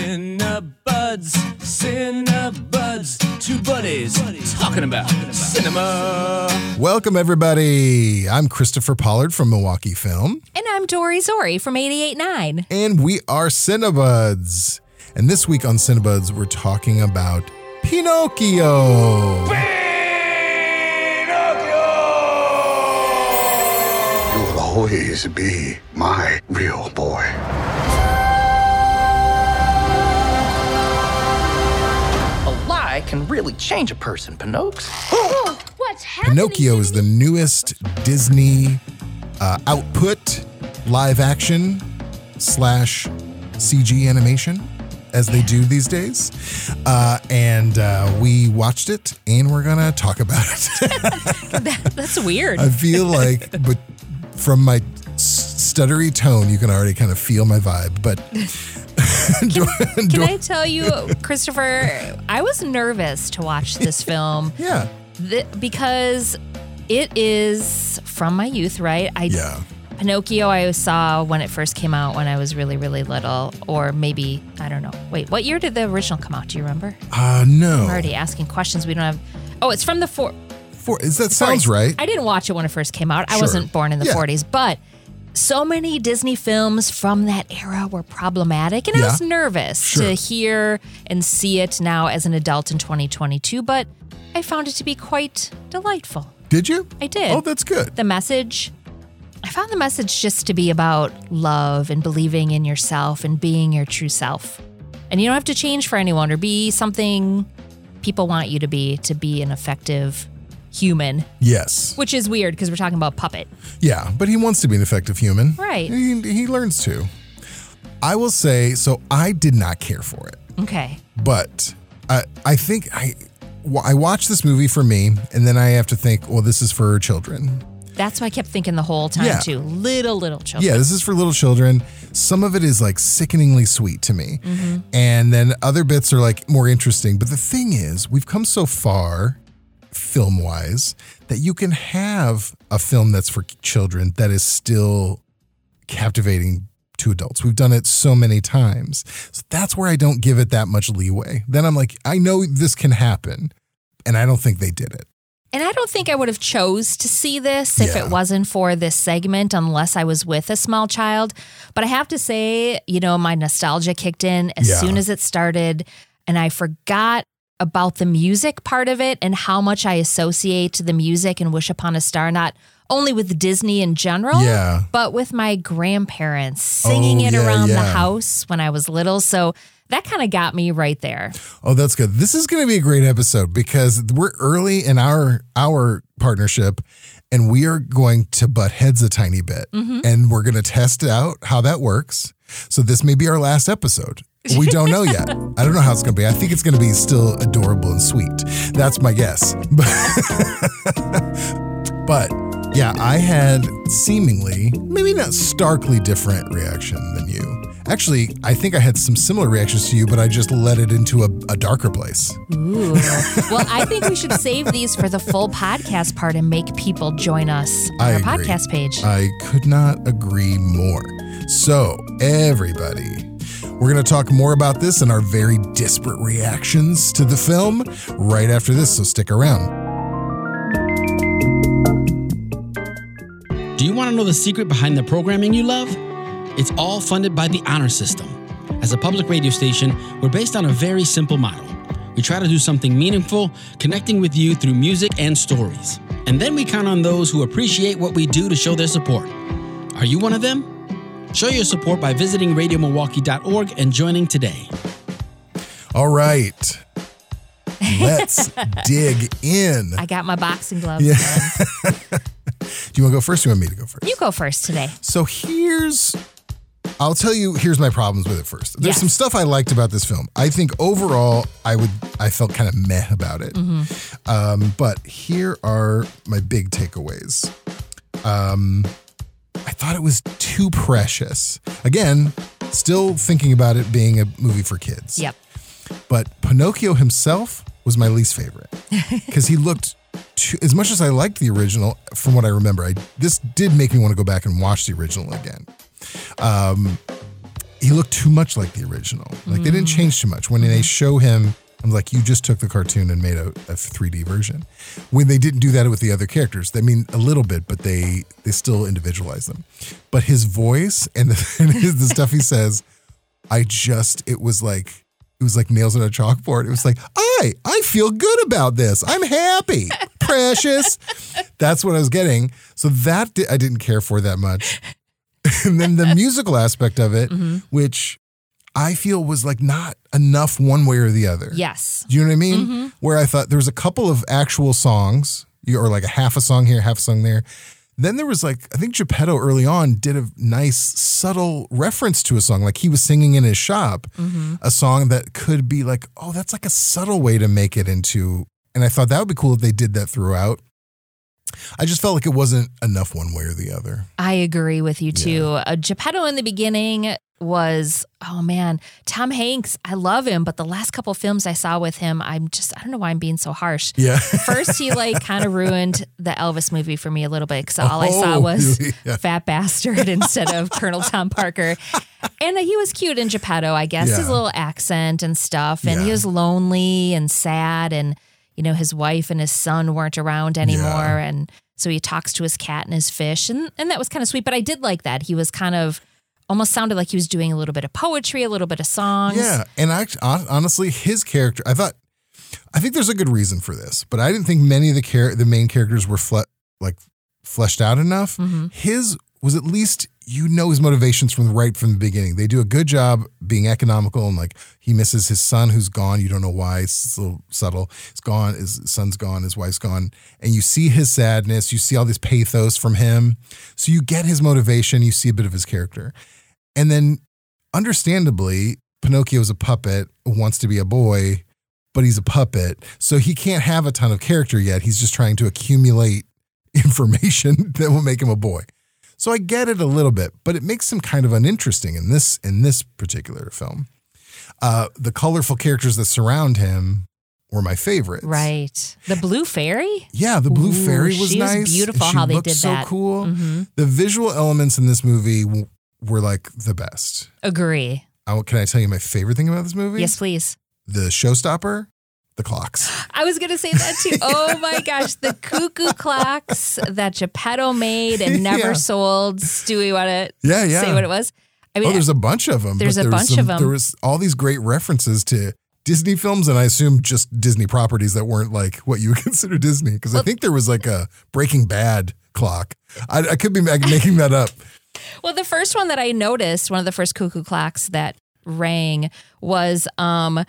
Cinebuds, Cinebuds, two buddies talking about cinema. Welcome, everybody. I'm Christopher Pollard from Milwaukee Film, And I'm Dori Zori from 889. and we are Cinebuds. And this week on Cinebuds, we're talking about Pinocchio. Pinocchio. You will always be my real boy. Can really change a person, Pinocchio. What's happening? Pinocchio is the newest Disney uh, output live action slash CG animation as they do these days. Uh, and uh, we watched it and we're going to talk about it. That's weird. I feel like, but from my stuttery tone, you can already kind of feel my vibe. But Can I tell you, Christopher, I was nervous to watch this film yeah, th- because it is from my youth, right? I yeah. Pinocchio I saw when it first came out when I was really, really little, or maybe I don't know. Wait, what year did the original come out? Do you remember? Uh, no. I'm already asking questions we don't have. Oh, it's from the four. For, is that sounds right? I didn't watch it when it first came out. I wasn't born in the Yeah. 40s, but so many Disney films from that era were problematic, and I was nervous Sure. to hear and see it now as an adult in 2022. But I found it to be quite delightful. Did you? I did. Oh, that's good. The message, I found the message just to be about love and believing in yourself and being your true self. And you don't have to change for anyone or be something people want you to be to be an effective human, Yes. which is weird because we're talking about puppet. Yeah, but he wants to be an effective human. Right. He, he learns to. I will say, so I did not care for it, Okay. but I, I think I, I watched this movie for me, and then I have to think, well, this is for children. That's what I kept thinking the whole time, Yeah. too. Little, little children. Yeah, this is for little children. Some of it is like sickeningly sweet to me. Mm-hmm. And then other bits are like more interesting. But the thing is, we've come so far film wise that you can have a film that's for children that is still captivating to adults. We've done it so many times. So that's where I don't give it that much leeway. Then I'm like, I know this can happen. And I don't think they did it. And I don't think I would have chose to see this if Yeah. it wasn't for this segment unless I was with a small child. But I have to say, you know, my nostalgia kicked in as Yeah. soon as it started and I forgot about the music part of it and how much I associate the music and Wish Upon a Star not only with Disney in general, Yeah. but with my grandparents singing Oh, it yeah, around the house when I was little. So that kind of got me right there. Oh, that's good. This is going to be a great episode because we're early in our our partnership and we are going to butt heads a tiny bit mm-hmm. and we're going to test out how that works. So this may be our last episode. We don't know yet. I don't know how it's going to be. I think it's going to be still adorable and sweet. That's my guess. But yeah, I had seemingly maybe not starkly different reaction than you. Actually, I think I had some similar reactions to you, but I just let it into a, a darker place. Ooh. well, I think we should save these for the full podcast part and make people join us on I our agree. podcast page. I could not agree more. So, everybody, we're going to talk more about this and our very disparate reactions to the film right after this, so stick around. Do you want to know the secret behind the programming you love? It's all funded by the Honor System. As a public radio station, we're based on a very simple model. We try to do something meaningful, connecting with you through music and stories. And then we count on those who appreciate what we do to show their support. Are you one of them? Show your support by visiting radiomilwaukee.org and joining today. All right. Let's dig in. I got my boxing gloves. Yeah. Do you want to go first? Or you want me to go first? You go first today. So here's, I'll tell you. Here's my problems with it first. There's Yes. some stuff I liked about this film. I think overall, I would, I felt kind of meh about it. Um, but here are my big takeaways. Um, I thought it was too precious. Again, still thinking about it being a movie for kids. Yep. But Pinocchio himself was my least favorite because he looked too, as much as I liked the original. From what I remember, I this did make me want to go back and watch the original again. Um, he looked too much like the original. Like they didn't change too much. When they show him, I'm like, you just took the cartoon and made a, a 3D version. When they didn't do that with the other characters, I mean a little bit, but they they still individualize them. But his voice and the, and his, the stuff he says, I just it was like it was like nails on a chalkboard. It was like, I I feel good about this. I'm happy, precious. That's what I was getting. So that di- I didn't care for that much. and then the musical aspect of it, mm-hmm. which I feel was like not enough one way or the other. Yes. Do you know what I mean? Where I thought there was a couple of actual songs, or like a half a song here, half a song there. Then there was like, I think Geppetto early on did a nice, subtle reference to a song. Like he was singing in his shop, a song that could be like, oh, that's like a subtle way to make it into. And I thought that would be cool if they did that throughout. I just felt like it wasn't enough one way or the other. I agree with you too. Uh, Geppetto in the beginning was oh man, Tom Hanks. I love him, but the last couple films I saw with him, I'm just I don't know why I'm being so harsh. Yeah. First, he like kind of ruined the Elvis movie for me a little bit because all I saw Oh, was? Yeah. Fat Bastard instead of Colonel Tom Parker. And uh, he was cute in Geppetto, I guess, his little accent and stuff. And he was lonely and sad. And, you know, his wife and his son weren't around anymore. Yeah. And so he talks to his cat and his fish. And, and that was kind of sweet. But I did like that. He was kind of almost sounded like he was doing a little bit of poetry, a little bit of songs. Yeah, and I honestly, his character, I thought, I think there's a good reason for this, but I didn't think many of the char- the main characters were fle- like fleshed out enough. Mm-hmm. His was at least you know his motivations from the right from the beginning. They do a good job being economical and like he misses his son who's gone. You don't know why. It's a little subtle. It's gone. His son's gone. His wife's gone, and you see his sadness. You see all this pathos from him. So you get his motivation. You see a bit of his character, and then understandably, Pinocchio is a puppet, wants to be a boy, but he's a puppet. So he can't have a ton of character yet. He's just trying to accumulate information that will make him a boy. So I get it a little bit, but it makes him kind of uninteresting in this in this particular film. Uh, the colorful characters that surround him were my favorites. Right. The Blue Fairy? Yeah, the blue Ooh, fairy was nice. beautiful She how they did so that. cool. Mhm. The visual elements in this movie were like the best. Agree. I, can I tell you my favorite thing about this movie? Yes, please. The showstopper, the clocks. I was going to say that too. Oh my gosh. The cuckoo clocks that Geppetto made and never Yeah. sold. Stewie, want to Yeah, yeah. say what it was? I oh, there's a bunch of them. There's a there bunch of 'em. There was all these great references to Disney films, and I assume just Disney properties that weren't like what you would consider Disney. Because I think there was like a Breaking Bad clock. I, I could be making that up. Well, the first one that I noticed, one of the first cuckoo clocks that rang was um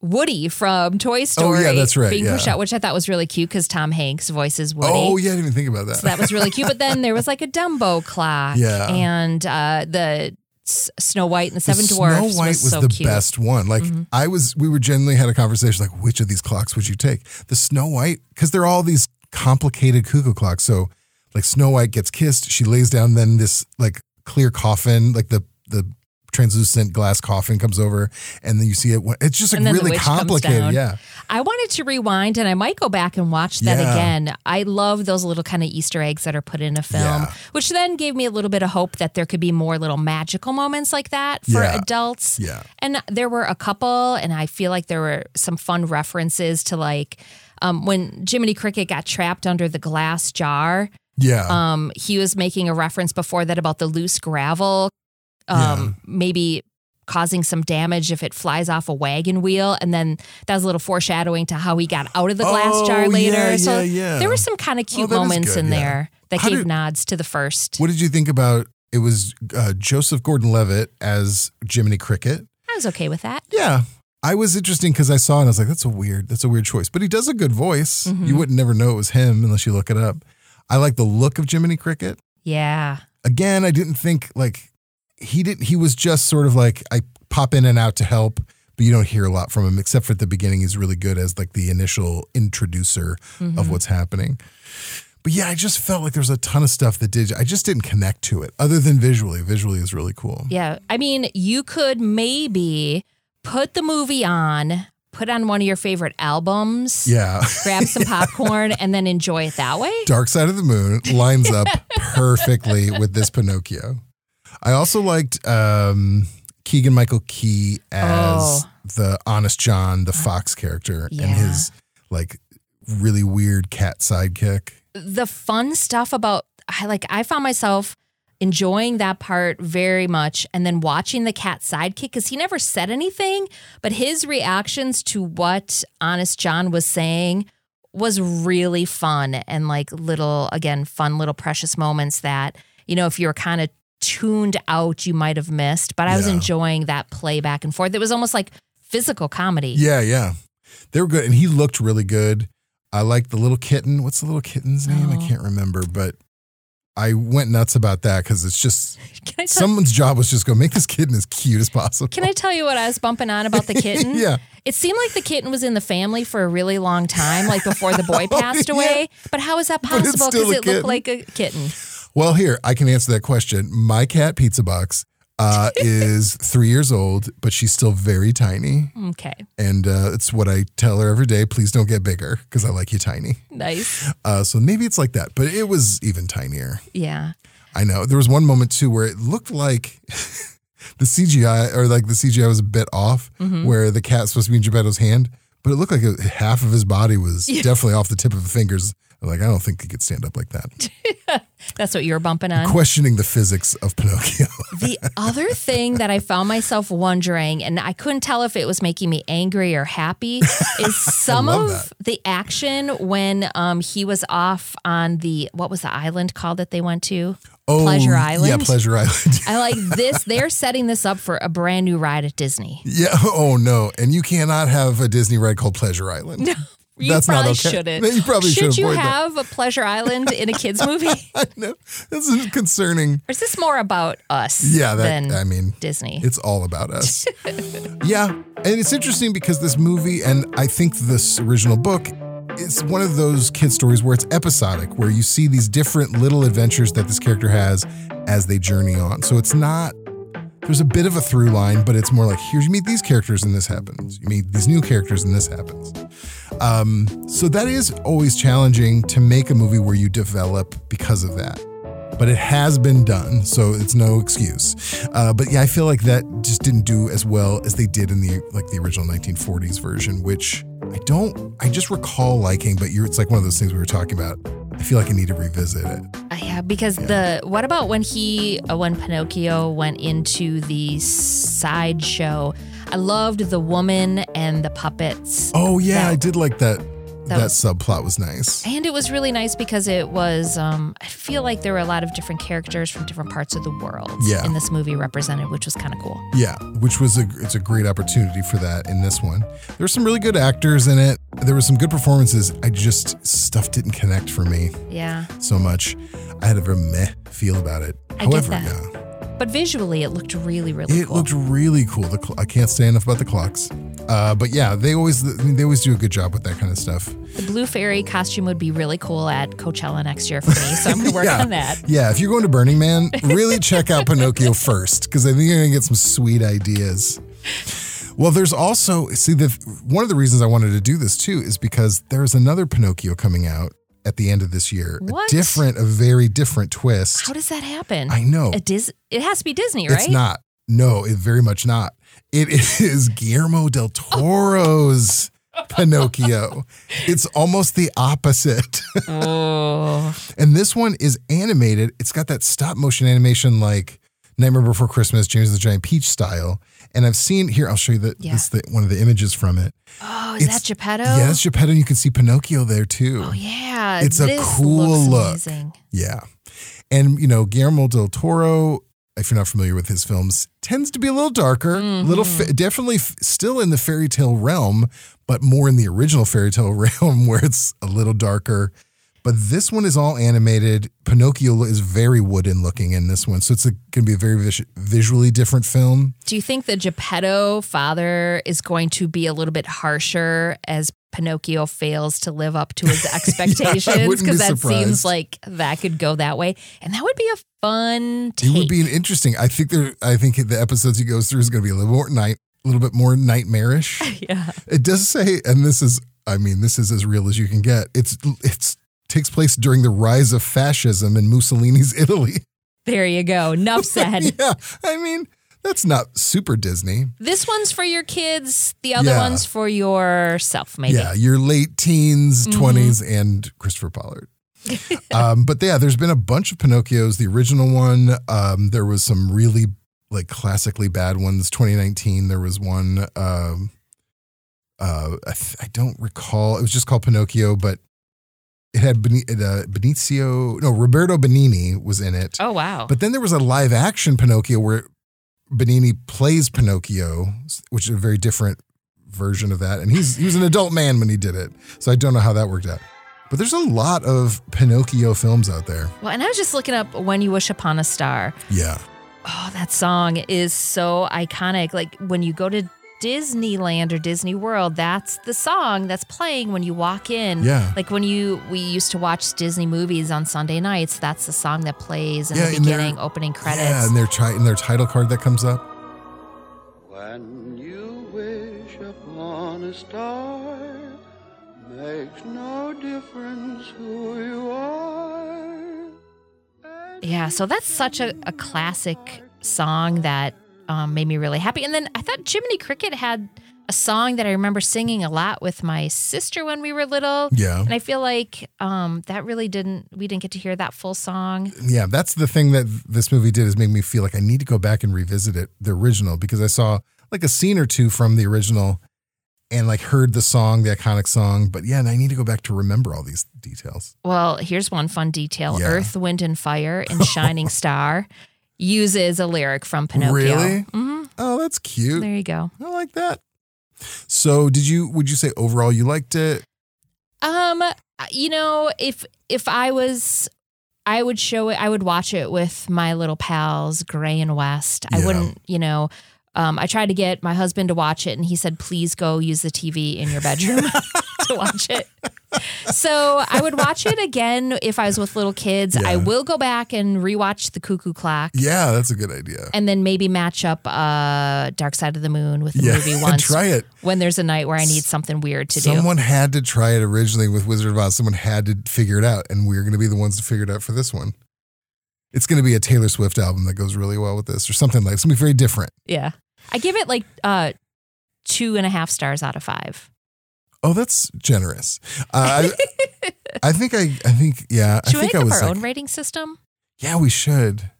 Woody from Toy Story. Oh, yeah, that's right, Being pushed out, which I thought was really cute because Tom Hanks voices Woody. Oh yeah, I didn't even think about that. So that was really cute. But then there was like a Dumbo clock. Yeah. And uh, the Snow White and the Seven the Dwarfs Snow White was, so the cute. Mm-hmm. best one. Like I was, we were genuinely had a conversation like, which of these clocks would you take? The Snow White, because they're all these complicated cuckoo clocks. So like Snow White gets kissed, she lays down, then this like clear coffin, like the the translucent glass coffin comes over, and then you see it. It's just like And then the really complicated. Yeah. I wanted to rewind and I might go back and watch that Yeah. again. I love those little kind of Easter eggs that are put in a film, Yeah. which then gave me a little bit of hope that there could be more little magical moments like that for Yeah. adults. Yeah. And there were a couple, and I feel like there were some fun references to like um, when Jiminy Cricket got trapped under the glass jar. Yeah. Um, he was making a reference before that about the loose gravel, um, maybe causing some damage if it flies off a wagon wheel, and then that was a little foreshadowing to how he got out of the glass Oh, jar later. yeah, so yeah, yeah. there were some kind of Oh, cute is moments good, in yeah. there that How gave did- nods to the first. what did you think about? It was uh, Joseph Gordon-Levitt as Jiminy Cricket. I was okay with that. Yeah. I was interesting because I saw it and I was like, that's a weird, that's a weird choice. But he does a good voice. You wouldn't never know it was him unless you look it up. I like the look of Jiminy Cricket. Yeah. Again, I didn't think like he didn't he was just sort of like I pop in and out to help, but you don't hear a lot from him, except for at the beginning, he's really good as like the initial introducer of mm-hmm. what's happening. But yeah, I just felt like there's a ton of stuff that did I just didn't connect to it other than visually. Visually is really cool. Yeah. I mean, you could maybe put the movie on, put on one of your favorite albums, Yeah. grab some popcorn, and then enjoy it that way. Dark Side of the Moon lines up perfectly with this Pinocchio. I also liked um, Keegan Michael Key as Oh. the Honest John, the Fox character, Yeah. and his like really weird cat sidekick. the fun stuff about I like I found myself enjoying that part very much and then watching the cat sidekick because he never said anything, but his reactions to what Honest John was saying was really fun and like little again fun little precious moments that you know if you were kind of tuned out you might have missed but i was Yeah. enjoying that play back and forth it was almost like physical comedy Yeah, yeah. They were good. And he looked really good. I like the little kitten. What's the little kitten's name? I Oh. can't remember, but I went nuts about that because it's just can I tell, someone's job was just go make this kitten as cute as possible. can I tell you what I was bumping on about the kitten? yeah. It seemed like the kitten was in the family for a really long time, like before the boy oh, passed Yeah. away. But how is that possible? Because it kitten. looked like a kitten. Well, here, I can answer that question. My cat, Pizza Box, uh, is three years old, but she's still very tiny. Okay, And uh, it's what I tell her every day please don't get bigger because I like you tiny. nice. Uh, so maybe it's like that, but it was even tinier. Yeah. I know. There was one moment too where it looked like the CGI or like the CGI was a bit off, Mm-hmm. where the cat's supposed to be in Geppetto's hand, but it looked like half of his body was definitely off the tip of the fingers. Like, I don't think he could stand up like that. That's what you were bumping on. Questioning the physics of Pinocchio. The other thing that I found myself wondering, and I couldn't tell if it was making me angry or happy, is some of that. the action when um, he was off on the what was the island called that they went to? Oh, Pleasure Island. Yeah, Pleasure Island. I like this. They're setting this up for a brand new ride at Disney. yeah. Oh no. And you cannot have a Disney ride called Pleasure Island. You That's not probably okay. shouldn't. You probably should should you avoid that. have a Pleasure Island in a kids movie, I know. This is concerning. Or is this more about us? Yeah, that than I mean Disney. It's all about us. yeah. And it's interesting because this movie, and I think this original book, is one of those kid stories where it's episodic, where you see these different little adventures that this character has as they journey on. So it's not, there's a bit of a through line, but it's more like, here you meet these characters and this happens. You meet these new characters and this happens. Um, so that is always challenging to make a movie where you develop because of that but it has been done, so it's no excuse. Uh, but yeah, I feel like that just didn't do as well as they did in the like the original 1940s version, which I don't, I just recall liking. But you're, it's like one of those things we were talking about. I feel like I need to revisit it. Uh, yeah, because the what about when he uh, when Pinocchio went into the sideshow? I loved the woman and the puppets. Oh yeah, That- I did like that. that That, was- subplot was nice. And it was really nice because it was, um, I feel like there were a lot of different characters from different parts of the world Yeah. in this movie represented, which was kind of cool. Yeah, which was a it's a great opportunity for that in this one. There were some really good actors in it. There were some good performances. I just stuff didn't connect for me Yeah. so much. I had a very meh feel about it. I get However, that. yeah. But visually, it looked really, really It cool. looked really cool. The cl- I can't say enough about the clocks. Uh, but yeah, they always they always do a good job with that kind of stuff. the Blue Fairy costume would be really cool at Coachella next year for me. So I'm to work yeah. on that. Yeah, if you're going to Burning Man, really check out Pinocchio first because I think you're gonna get some sweet ideas. Well, there's also see the one of the reasons I wanted to do this too is because there's another Pinocchio coming out at the end of this year. What? A different, a very different twist. How does that happen? I know. A Dis- it has to be Disney, right? It's not. No, it very much not. It is Guillermo del Toro's Pinocchio. It's almost the opposite. Oh. and this one is animated. It's got that stop motion animation like Nightmare Before Christmas, James the Giant Peach style. And I've seen here, I'll show you the, Yeah. this, the one of the images from it. Oh, is It's- that Geppetto? Yeah, it's Geppetto. and You can see Pinocchio there too. Oh, yeah. It's a cool look. Amazing. Yeah. And, you know, Guillermo del Toro, if you're not familiar with his films, tends to be a little darker, little mm-hmm. fa- definitely f- still in the fairy tale realm, but more in the original fairy tale realm where it's a little darker. But this one is all animated. Pinocchio is very wooden looking in this one. So it's going to be a very vis- visually different film. Do you think the Geppetto father is going to be a little bit harsher as Pinocchio fails to live up to his expectations? Because that surprised. seems like that could go that way. And that would be a fun take. It would be an interesting. I think there. I think the episodes he goes through is going to be a little more night, a little bit more nightmarish. yeah. It does say, and this is, I mean, this is as real as you can get. It's it's takes place during the rise of fascism in Mussolini's Italy. There you go. Enough said. yeah, I mean, That's not super Disney. This one's for your kids. The other Yeah. one's for yourself, maybe. Yeah, your late teens, Mm-hmm. 20s, and Christopher Pollard. um, but yeah, there's been a bunch of Pinocchios. The original one, um, there was some really like classically bad ones. 2019, there was one. Um, uh, I, th- I don't recall. It was just called Pinocchio, but it had Beni- uh, Benicio. No, Roberto Benigni was in it. Oh wow. But then there was a live action Pinocchio where Benigni plays Pinocchio, which is a very different version of that. And he's he was an adult man when he did it. So I don't know how that worked out. But there's a lot of Pinocchio films out there. well, and I was just looking up "When You Wish Upon a Star." Yeah. Oh, that song is so iconic. Like when you go to Disneyland or Disney World, that's the song that's playing when you walk in. Yeah. Like when you we used to watch Disney movies on Sunday nights, that's the song that plays in Yeah, the and their- beginning, opening credits. Yeah, and their tri- and their title card that comes up. When you wish upon a star, makes no difference who you are. Yeah, so that's such a, a classic song that um, made me really happy. And then I thought Jiminy Cricket had a song that I remember singing a lot with my sister when we were little. Yeah. And I feel like um, that really didn't, we didn't get to hear that full song. Yeah, that's the thing that this movie did is made me feel like I need to go back and revisit it, the original, because I saw like a scene or two from the original and like heard the song, the iconic song. But yeah, and I need to go back to remember all these details. Well, here's one fun detail Yeah. Earth, Wind, and Fire in Shining Star uses a lyric from Pinocchio. Really? hmm Oh, that's cute. There you go. I like that. So, did you? Would you say overall you liked it? Um, you know, if if I was I would show it I would watch it with my little pals, Gray and West. I Yeah. wouldn't, you know, um, I tried to get my husband to watch it and he said, please go use the TV in your bedroom to watch it. So I would watch it again if I was with little kids. I will go back and rewatch the cuckoo clock. Yeah, that's a good idea. And then maybe match up uh Dark Side of the Moon with the Yeah, movie once. try it. When there's a night where I need something weird to do. Someone had to try it originally with Wizard of Oz. Someone had to figure it out, and we're going to be the ones to figure it out for this one. It's going to be a Taylor Swift album that goes really well with this, or something like. It's going to be very different. Yeah. I give it like uh two and a half stars out of five. Oh, that's generous. Uh, I, I think I, I think yeah. Should I we think make I was our like, own rating system? yeah, we should.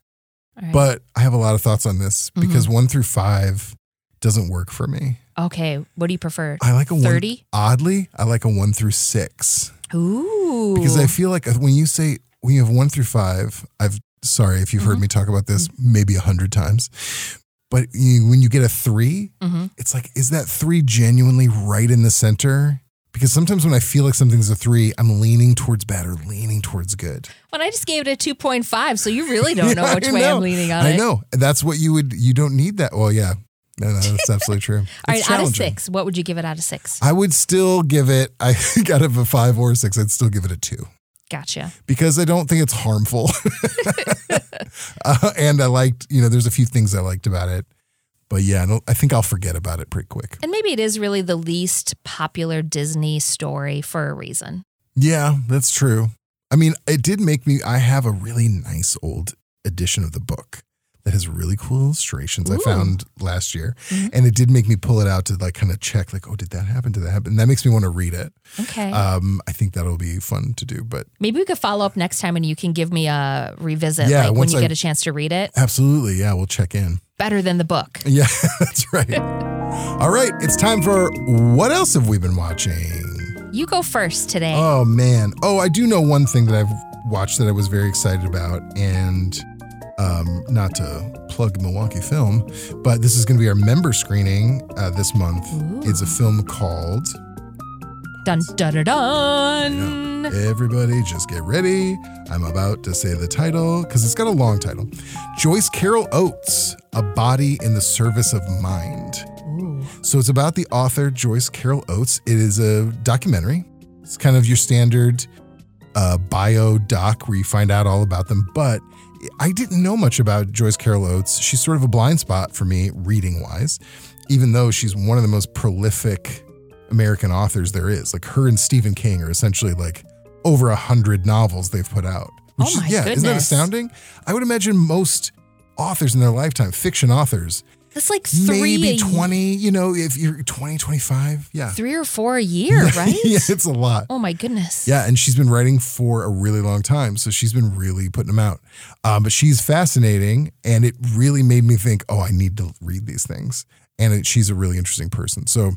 Right. But I have a lot of thoughts on this Mm-hmm. because one through five doesn't work for me. okay, what do you prefer? I like a one. 30? Oddly, I like a one through six. Ooh. because I feel like when you say when you have one through five, I've sorry if you've heard Mm-hmm. me talk about this maybe a hundred times, but you, when you get a 3 Mhm. it's like is that three genuinely right in the center? Because sometimes when I feel like something's a three, I'm leaning towards bad or leaning towards good. when I just gave it a two point five, so you really don't know which I way know. I'm leaning on I it. I know that's what you would. You don't need that. Well, yeah, no, no, that's absolutely true. All right, out of six, what would you give it out of six? I would still give it. I think out of a five or a six, I'd still give it a two. Gotcha. because I don't think it's harmful. uh, and I liked, you know, there's a few things I liked about it. But yeah, I, don't, I think I'll forget about it pretty quick. And maybe it is really the least popular Disney story for a reason. Yeah, that's true. I mean, it did make me, I have a really nice old edition of the book that has really cool illustrations I found last year. And it did make me pull it out to like kind of check, like, oh, did that happen? Did that happen? And that makes me want to read it. Okay. Um, I think that'll be fun to do. But maybe we could follow up next time and you can give me a revisit Yeah, like when you I- get a chance to read it. absolutely, yeah, we'll check in. Better than the book. Yeah, that's right. All right, it's time for what else have we been watching? You go first today. Oh man. Oh, I do know one thing that I've watched that I was very excited about and um not to plug Milwaukee Film, but this is going to be our member screening uh, this month. It's a film called dun dun dun dun. Everybody just get ready. I'm about to say the title because it's got a long title. Joyce Carol Oates, A Body in the Service of Mind. So it's about the author Joyce Carol Oates. It is a documentary. It's kind of your standard uh, bio doc where you find out all about them. But I didn't know much about Joyce Carol Oates. She's sort of a blind spot for me, reading wise, even though she's one of the most prolific American authors there is. Like her and Stephen King are essentially like over a hundred novels they've put out. Oh is- my yeah, isn't that astounding? I would imagine most authors in their lifetime, fiction authors. That's like three, Maybe 20, you know, if you're 20, 25. Yeah. three or four a year, right? yeah, it's a lot. Oh my goodness. Yeah, and she's been writing for a really long time, so she's been really putting them out. Um, but she's fascinating, and it really made me think, oh, I need to read these things. And it, she's a really interesting person. So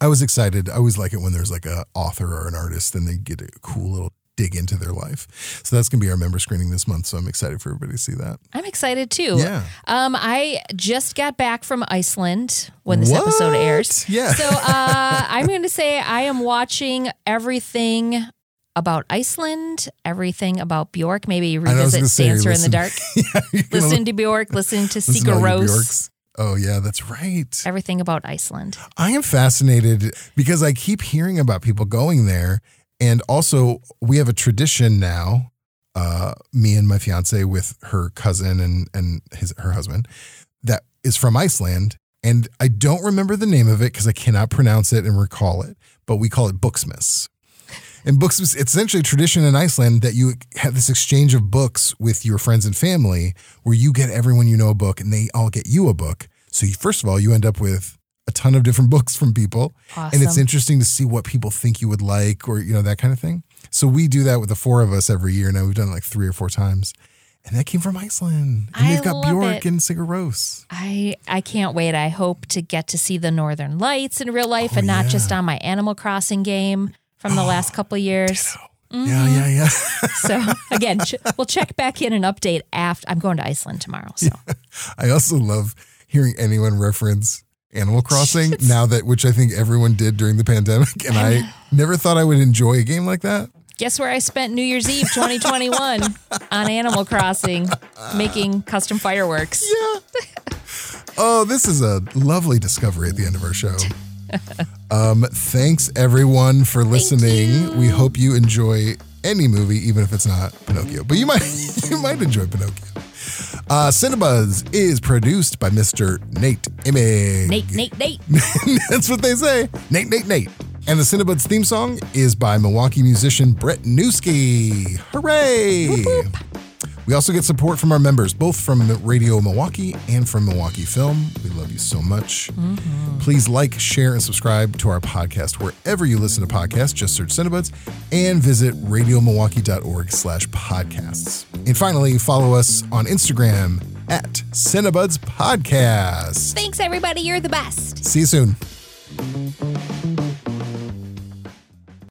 I was excited. I always like it when there's like a author or an artist, and they get a cool little dig into their life. So that's gonna be our member screening this month. So I'm excited for everybody to see that. I'm excited too. Yeah. Um, I just got back from Iceland when this episode What? airs. Yeah. So uh, I'm going to say I am watching everything about Iceland, everything about Bjork. Maybe I know, I was revisit say, Dancer in the Dark. yeah, Listen to Bjork. Listen to to Sigur Rós. Oh yeah, that's right. Everything about Iceland. I am fascinated because I keep hearing about people going there. And also, we have a tradition now, uh, me and my fiance with her cousin and, and his, her husband, that is from Iceland. And I don't remember the name of it because I cannot pronounce it and recall it, but we call it Booksmiths. And Booksmiths, it's essentially a tradition in Iceland that you have this exchange of books with your friends and family where you get everyone you know a book and they all get you a book. So, you, first of all, you end up with a ton of different books from people. And it's interesting to see what people think you would like or, you know, that kind of thing. So we do that with the four of us every year. Now we've done it like three or four times. And that came from Iceland. And I they've got Bjork it. and Sigur Rós. I I can't wait. I hope to get to see the Northern Lights in real life Oh, and not yeah. just on my Animal Crossing game from the last couple of years. Yeah, yeah, yeah. So again, ch- we'll check back in and update after. I'm going to Iceland tomorrow. So I also love hearing anyone reference Animal Crossing now that, which I think everyone did during the pandemic. And I never thought I would enjoy a game like that. guess where I spent New Year's Eve 2021 on Animal Crossing, making custom fireworks. Yeah. oh, this is a lovely discovery at the end of our show. Um, thanks everyone for listening. We hope you enjoy any movie, even if it's not Pinocchio. But you might you might enjoy Pinocchio. Uh, Cinebuds is produced by Mr. Nate Imig. Nate, Nate, Nate. That's what they say. Nate, Nate, Nate. And the Cinebuds theme song is by Milwaukee musician Brett Newski. Hooray! We also get support from our members, both from Radio Milwaukee and from Milwaukee Film. We love you so much. Mm-hmm. Please like, share, and subscribe to our podcast wherever you listen to podcasts. Just search Cinebuds and visit radiomilwaukee.org slash podcasts. And finally, follow us on Instagram at Cinebuds Podcast. Thanks, everybody. You're the best. See you soon.